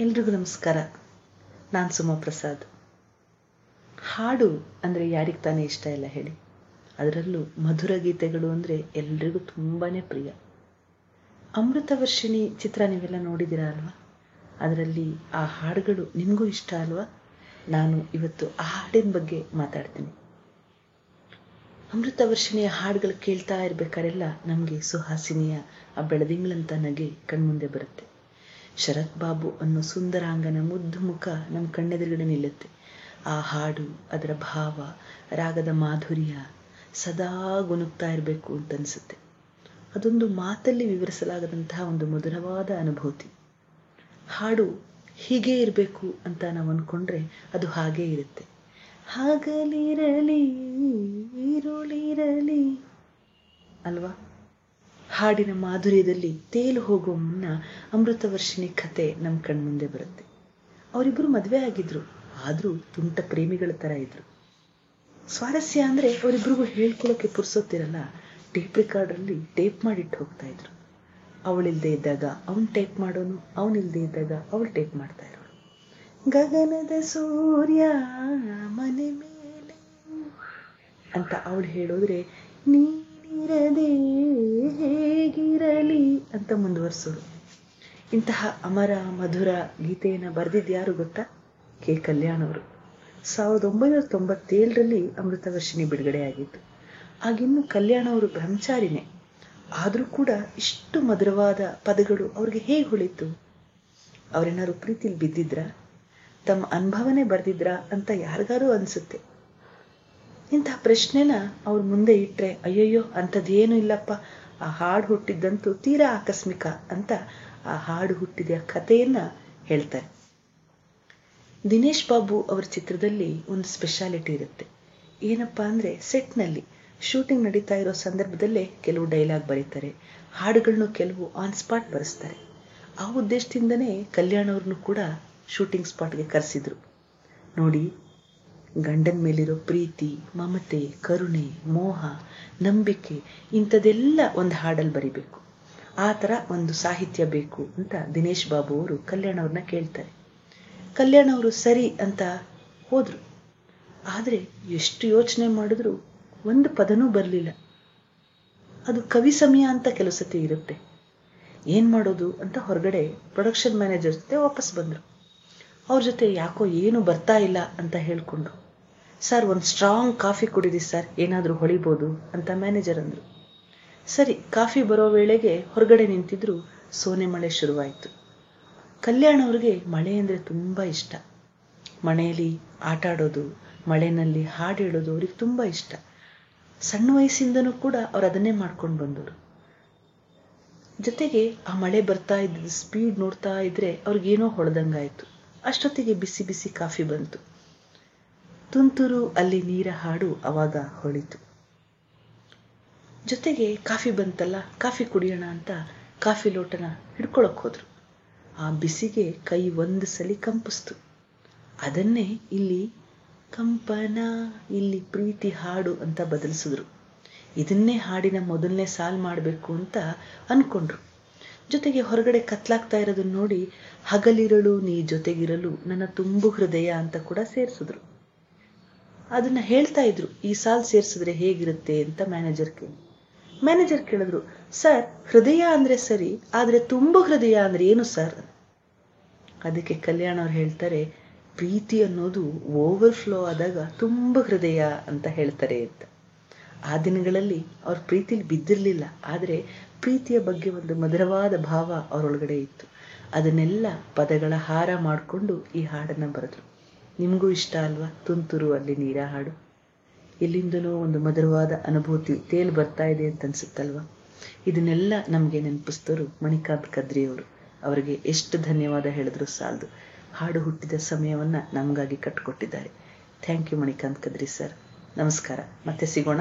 ಎಲ್ರಿಗೂ ನಮಸ್ಕಾರ. ನಾನು ಸುಮಾ ಪ್ರಸಾದ್. ಹಾಡು ಅಂದರೆ ಯಾರಿಗೆ ತಾನೇ ಇಷ್ಟ ಇಲ್ಲ ಹೇಳಿ. ಅದರಲ್ಲೂ ಮಧುರ ಗೀತೆಗಳು ಅಂದರೆ ಎಲ್ರಿಗೂ ತುಂಬಾ ಪ್ರಿಯ. ಅಮೃತವರ್ಷಿಣಿ ಚಿತ್ರ ನೀವೆಲ್ಲ ನೋಡಿದ್ದೀರಾ ಅಲ್ವಾ? ಅದರಲ್ಲಿ ಆ ಹಾಡುಗಳು ನಿಮಗೂ ಇಷ್ಟ ಅಲ್ವಾ? ನಾನು ಇವತ್ತು ಆ ಹಾಡಿನ ಬಗ್ಗೆ ಮಾತಾಡ್ತೀನಿ. ಅಮೃತವರ್ಷಿಣಿಯ ಹಾಡುಗಳು ಕೇಳ್ತಾ ಇರಬೇಕಾರೆಲ್ಲ ನಮಗೆ ಸುಹಾಸಿನಿಯ ಆ ಬೆಳದಿಂಗಳಂತ ನಗೆ ಕಣ್ಮುಂದೆ ಬರುತ್ತೆ. ಶರತ್ ಬಾಬು ಅನ್ನೋ ಸುಂದರಾಂಗನ ಮುದ್ದು ಮುಖ ನಮ್ಮ ಕಣ್ಣೆದುರುಗಡೆ ನಿಲ್ಲುತ್ತೆ. ಆ ಹಾಡು, ಅದರ ಭಾವ, ರಾಗದ ಮಾಧುರ್ಯ ಸದಾ ಗುಣುಕ್ತಾ ಇರಬೇಕು ಅಂತ ಅನಿಸುತ್ತೆ. ಅದೊಂದು ಮಾತಲ್ಲಿ ವಿವರಿಸಲಾಗದಂತಹ ಒಂದು ಮಧುರವಾದ ಅನುಭೂತಿ. ಹಾಡು ಹೀಗೇ ಇರಬೇಕು ಅಂತ ನಾವು ಅಂದ್ಕೊಂಡ್ರೆ ಅದು ಹಾಗೇ ಇರುತ್ತೆ. ಹಾಗಲಿರಲಿ ಈರುಳಿರಲಿ ಅಲ್ವಾ ಹಾಡಿನ ಮಾಧುರ್ಯದಲ್ಲಿ ತೇಲು ಹೋಗುವ ಮುನ್ನ ಅಮೃತವರ್ಷಿಣಿ ಕತೆ ನಮ್ಮ ಕಣ್ಮುಂದೆ ಬರುತ್ತೆ. ಅವರಿಬ್ಬರು ಮದುವೆ ಆಗಿದ್ರು, ಆದರೂ ತುಂಟ ಪ್ರೇಮಿಗಳ ಥರ ಇದ್ರು. ಸ್ವಾರಸ್ಯ ಅಂದರೆ ಅವರಿಬ್ಬರಿಗೂ ಹೇಳ್ಕೊಳ್ಳೋಕೆ ಪುರ್ಸೊತ್ತಿರಲ್ಲ, ಟೇಪ್ ರೆಕಾರ್ಡ್ರಲ್ಲಿ ಟೇಪ್ ಮಾಡಿಟ್ಟು ಹೋಗ್ತಾ ಇದ್ರು. ಅವಳಿಲ್ಲದೆ ಇದ್ದಾಗ ಅವನು ಟೇಪ್ ಮಾಡೋನು, ಅವನಿಲ್ದೇ ಇದ್ದಾಗ ಅವಳು ಟೇಪ್ ಮಾಡ್ತಾ ಇರೋಳು. ಗಗನದ ಸೂರ್ಯ ಮನೆ ಮೇಲೆ ಅಂತ ಅವಳು ಹೇಳೋದ್ರೆ ನೀನಿರದೆ ಹೇಗಿರಲಿ ಅಂತ ಮುಂದುವರಿಸೋರು ಇಂತಹ ಅಮರ, ಮಧುರ ಗೀತೆಯನ್ನು ಬರೆದಿದ್ಯಾರು ಗೊತ್ತಾ? ಕೆ. ಕಲ್ಯಾಣ್ ಅವರು. ಸಾವಿರದ ಒಂಬೈನೂರ ತೊಂಬತ್ತೇಳರಲ್ಲಿ ಅಮೃತವರ್ಷಿಣಿ ಬಿಡುಗಡೆಯಾಗಿತ್ತು ಆಗಿನ್ನು ಕಲ್ಯಾಣ ಅವರು ಬ್ರಹ್ಮಚಾರಿನೇ. ಆದರೂ ಕೂಡ ಇಷ್ಟು ಮಧುರವಾದ ಪದಗಳು ಅವ್ರಿಗೆ ಹೇಗೆ ಹೊಳಿತು? ಅವರೇನಾದ್ರು ಪ್ರೀತಿಲಿ ಬಿದ್ದಿದ್ರ? ತಮ್ಮ ಅನುಭವನೇ ಬರೆದಿದ್ರ ಅಂತ ಯಾರಿಗಾರು ಅನಿಸುತ್ತೆ. ಇಂತಹ ಪ್ರಶ್ನೆನ ಅವ್ರ ಮುಂದೆ ಇಟ್ಟರೆ ಅಯ್ಯಯ್ಯೋ, ಅಂಥದ್ದೇನು ಇಲ್ಲಪ್ಪ. ಆ ಹಾಡು ಹುಟ್ಟಿದ್ದಂತೂ ತೀರಾ ಆಕಸ್ಮಿಕ ಅಂತ ಆ ಹಾಡು ಹುಟ್ಟಿದ ಕಥೆಯನ್ನ ಹೇಳ್ತಾರೆ. ದಿನೇಶ್ ಬಾಬು ಅವರ ಚಿತ್ರದಲ್ಲಿ ಒಂದು ಸ್ಪೆಷಾಲಿಟಿ ಇರುತ್ತೆ. ಏನಪ್ಪ ಅಂದ್ರೆ ಸೆಟ್ನಲ್ಲಿ ಶೂಟಿಂಗ್ ನಡೀತಾ ಇರೋ ಸಂದರ್ಭದಲ್ಲೇ ಕೆಲವು ಡೈಲಾಗ್ ಬರೀತಾರೆ. ಹಾಡುಗಳನ್ನು ಕೆಲವು ಆನ್ ಸ್ಪಾಟ್ ಬರೆಸ್ತಾರೆ. ಆ ಉದ್ದೇಶದಿಂದನೇ ಕಲ್ಯಾಣ ಅವ್ರನ್ನು ಕೂಡ ಶೂಟಿಂಗ್ ಸ್ಪಾಟ್ಗೆ ಕರೆಸಿದ್ರು. ನೋಡಿ ಗಂಡನ ಮೇಲಿರೋ ಪ್ರೀತಿ, ಮಮತೆ, ಕರುಣೆ, ಮೋಹ, ನಂಬಿಕೆ ಇಂಥದೆಲ್ಲ ಒಂದು ಹಾಡಲ್ಲಿ ಬರಿಬೇಕು. ಆ ಥರ ಒಂದು ಸಾಹಿತ್ಯ ಬೇಕು ಅಂತ ದಿನೇಶ್ ಬಾಬು ಅವರು ಕಲ್ಯಾಣ ಅವ್ರನ್ನ ಕೇಳ್ತಾರೆ. ಕಲ್ಯಾಣ ಅವರು ಸರಿ ಅಂತ ಹೋದರು. ಆದರೆ ಎಷ್ಟು ಯೋಚನೆ ಮಾಡಿದ್ರು ಒಂದು ಪದನೂ ಬರಲಿಲ್ಲ. ಅದು ಕವಿ ಸಮಯ ಅಂತ ಕೆಲಸತಿ ಇರುತ್ತೆ. ಏನು ಮಾಡೋದು ಅಂತ ಹೊರಗಡೆ ಪ್ರೊಡಕ್ಷನ್ ಮ್ಯಾನೇಜರ್ ಜೊತೆ ವಾಪಸ್ ಬಂದರು. ಅವ್ರ ಜೊತೆ ಯಾಕೋ ಏನು ಬರ್ತಾ ಇಲ್ಲ ಅಂತ ಹೇಳ್ಕೊಂಡು, ಸರ್, ಒಂದು ಸ್ಟ್ರಾಂಗ್ ಕಾಫಿ ಕುಡಿದಿ ಸರ್, ಏನಾದರೂ ಹೊಳಿಬೋದು ಅಂತ ಮ್ಯಾನೇಜರ್ ಅಂದರು. ಸರಿ, ಕಾಫಿ ಬರೋ ವೇಳೆಗೆ ಹೊರಗಡೆ ನಿಂತಿದ್ರು ಸೋನೆ ಮಳೆ ಶುರುವಾಯಿತು. ಕಲ್ಯಾಣ ಅವ್ರಿಗೆ ಮಳೆ ಅಂದರೆ ತುಂಬ ಇಷ್ಟ. ಮನೆಯಲ್ಲಿ ಆಟ ಆಡೋದು, ಮಳೆನಲ್ಲಿ ಹಾಡು ಹೇಳೋದು ಅವ್ರಿಗೆ ತುಂಬ ಇಷ್ಟ. ಸಣ್ಣ ವಯಸ್ಸಿಂದನೂ ಕೂಡ ಅವ್ರು ಅದನ್ನೇ ಮಾಡ್ಕೊಂಡು ಬಂದರು ಜೊತೆಗೆ ಆ ಮಳೆ ಬರ್ತಾ ಇದ್ದ ಸ್ಪೀಡ್ ನೋಡ್ತಾ ಇದ್ರೆ ಅವ್ರಿಗೇನೋ ಹೊಡೆದಂಗಾಯ್ತು ಅಷ್ಟೊತ್ತಿಗೆ ಬಿಸಿ ಬಿಸಿ ಕಾಫಿ ಬಂತು. ತುಂತುರು ಅಲ್ಲಿ ನೀರ ಹಾಡು ಅವಾಗ ಹೊಳಿತು. ಜೊತೆಗೆ ಕಾಫಿ ಬಂತಲ್ಲ, ಕಾಫಿ ಕುಡಿಯೋಣ ಅಂತ ಕಾಫಿ ಲೋಟನ ಹಿಡ್ಕೊಳಕ್ ಹೋದ್ರು. ಆ ಬಿಸಿಗೆ ಕೈ ಒಂದು ಸಲಿ ಕಂಪಿಸ್ತು. ಅದನ್ನೇ ಇಲ್ಲಿ ಕಂಪನ, ಇಲ್ಲಿ ಪ್ರೀತಿ ಹಾಡು ಅಂತ ಬದಲಿಸಿದ್ರು. ಇದನ್ನೇ ಹಾಡಿನ ಮೊದಲನೇ ಸಾಲ್ ಮಾಡಬೇಕು ಅಂತ ಅನ್ಕೊಂಡ್ರು. ಜೊತೆಗೆ ಹೊರಗಡೆ ಕತ್ಲಾಗ್ತಾ ಇರೋದನ್ನ ನೋಡಿ, ಹಗಲಿರಳು, ನೀ ಜೊತೆಗಿರಲು ನನ್ನ ತುಂಬು ಹೃದಯ ಅಂತ ಕೂಡ ಸೇರಿಸಿದ್ರು. ಅದನ್ನ ಹೇಳ್ತಾ ಇದ್ರು, ಈ ಸಾಲ್ ಸೇರಿಸಿದ್ರೆ ಹೇಗಿರುತ್ತೆ ಅಂತ ಮ್ಯಾನೇಜರ್ ಕೇಳಿ. ಮ್ಯಾನೇಜರ್ ಕೇಳಿದ್ರು, ಸರ್, ಹೃದಯ ಅಂದ್ರೆ ಸರಿ, ಆದ್ರೆ ತುಂಬು ಹೃದಯ ಅಂದ್ರೆ ಏನು ಸರ್? ಅದಕ್ಕೆ ಕಲ್ಯಾಣ ಅವ್ರು ಹೇಳ್ತಾರೆ, ಪ್ರೀತಿ ಅನ್ನೋದು ಓವರ್ ಫ್ಲೋ ಆದಾಗ ತುಂಬ ಹೃದಯ ಅಂತ ಹೇಳ್ತಾರೆ ಅಂತ. ಆ ದಿನಗಳಲ್ಲಿ ಅವ್ರ ಪ್ರೀತಿಲಿ ಬಿದ್ದಿರಲಿಲ್ಲ, ಆದರೆ ಪ್ರೀತಿಯ ಬಗ್ಗೆ ಒಂದು ಮಧುರವಾದ ಭಾವ ಅವರೊಳಗಡೆ ಇತ್ತು. ಅದನ್ನೆಲ್ಲ ಪದಗಳ ಹಾರ ಮಾಡಿಕೊಂಡು ಈ ಹಾಡನ್ನು ಬರೆದ್ರು. ನಿಮಗೂ ಇಷ್ಟ ಅಲ್ವಾ? ತುಂತುರು ಅಲ್ಲಿ ನೀರ ಹಾಡು ಎಲ್ಲಿಂದಲೂ ಒಂದು ಮಧುರವಾದ ಅನುಭೂತಿ ತೇಲು ಬರ್ತಾ ಇದೆ ಅಂತ ಅನ್ಸುತ್ತಲ್ವಾ? ಇದನ್ನೆಲ್ಲ ನಮಗೆ ನೆನಪಿಸ್ತರು ಮಣಿಕಾಂತ್ ಕದ್ರಿಯವರು. ಅವರಿಗೆ ಎಷ್ಟು ಧನ್ಯವಾದ ಹೇಳಿದ್ರು ಸಾಲದು. ಹಾಡು ಹುಟ್ಟಿದ ಸಮಯವನ್ನ ನಮಗಾಗಿ ಕಟ್ಕೊಟ್ಟಿದ್ದಾರೆ. Thank you Manikanth Kadri sir. ನಮಸ್ಕಾರ. ಮತ್ತೆ ಸಿಗೋಣ.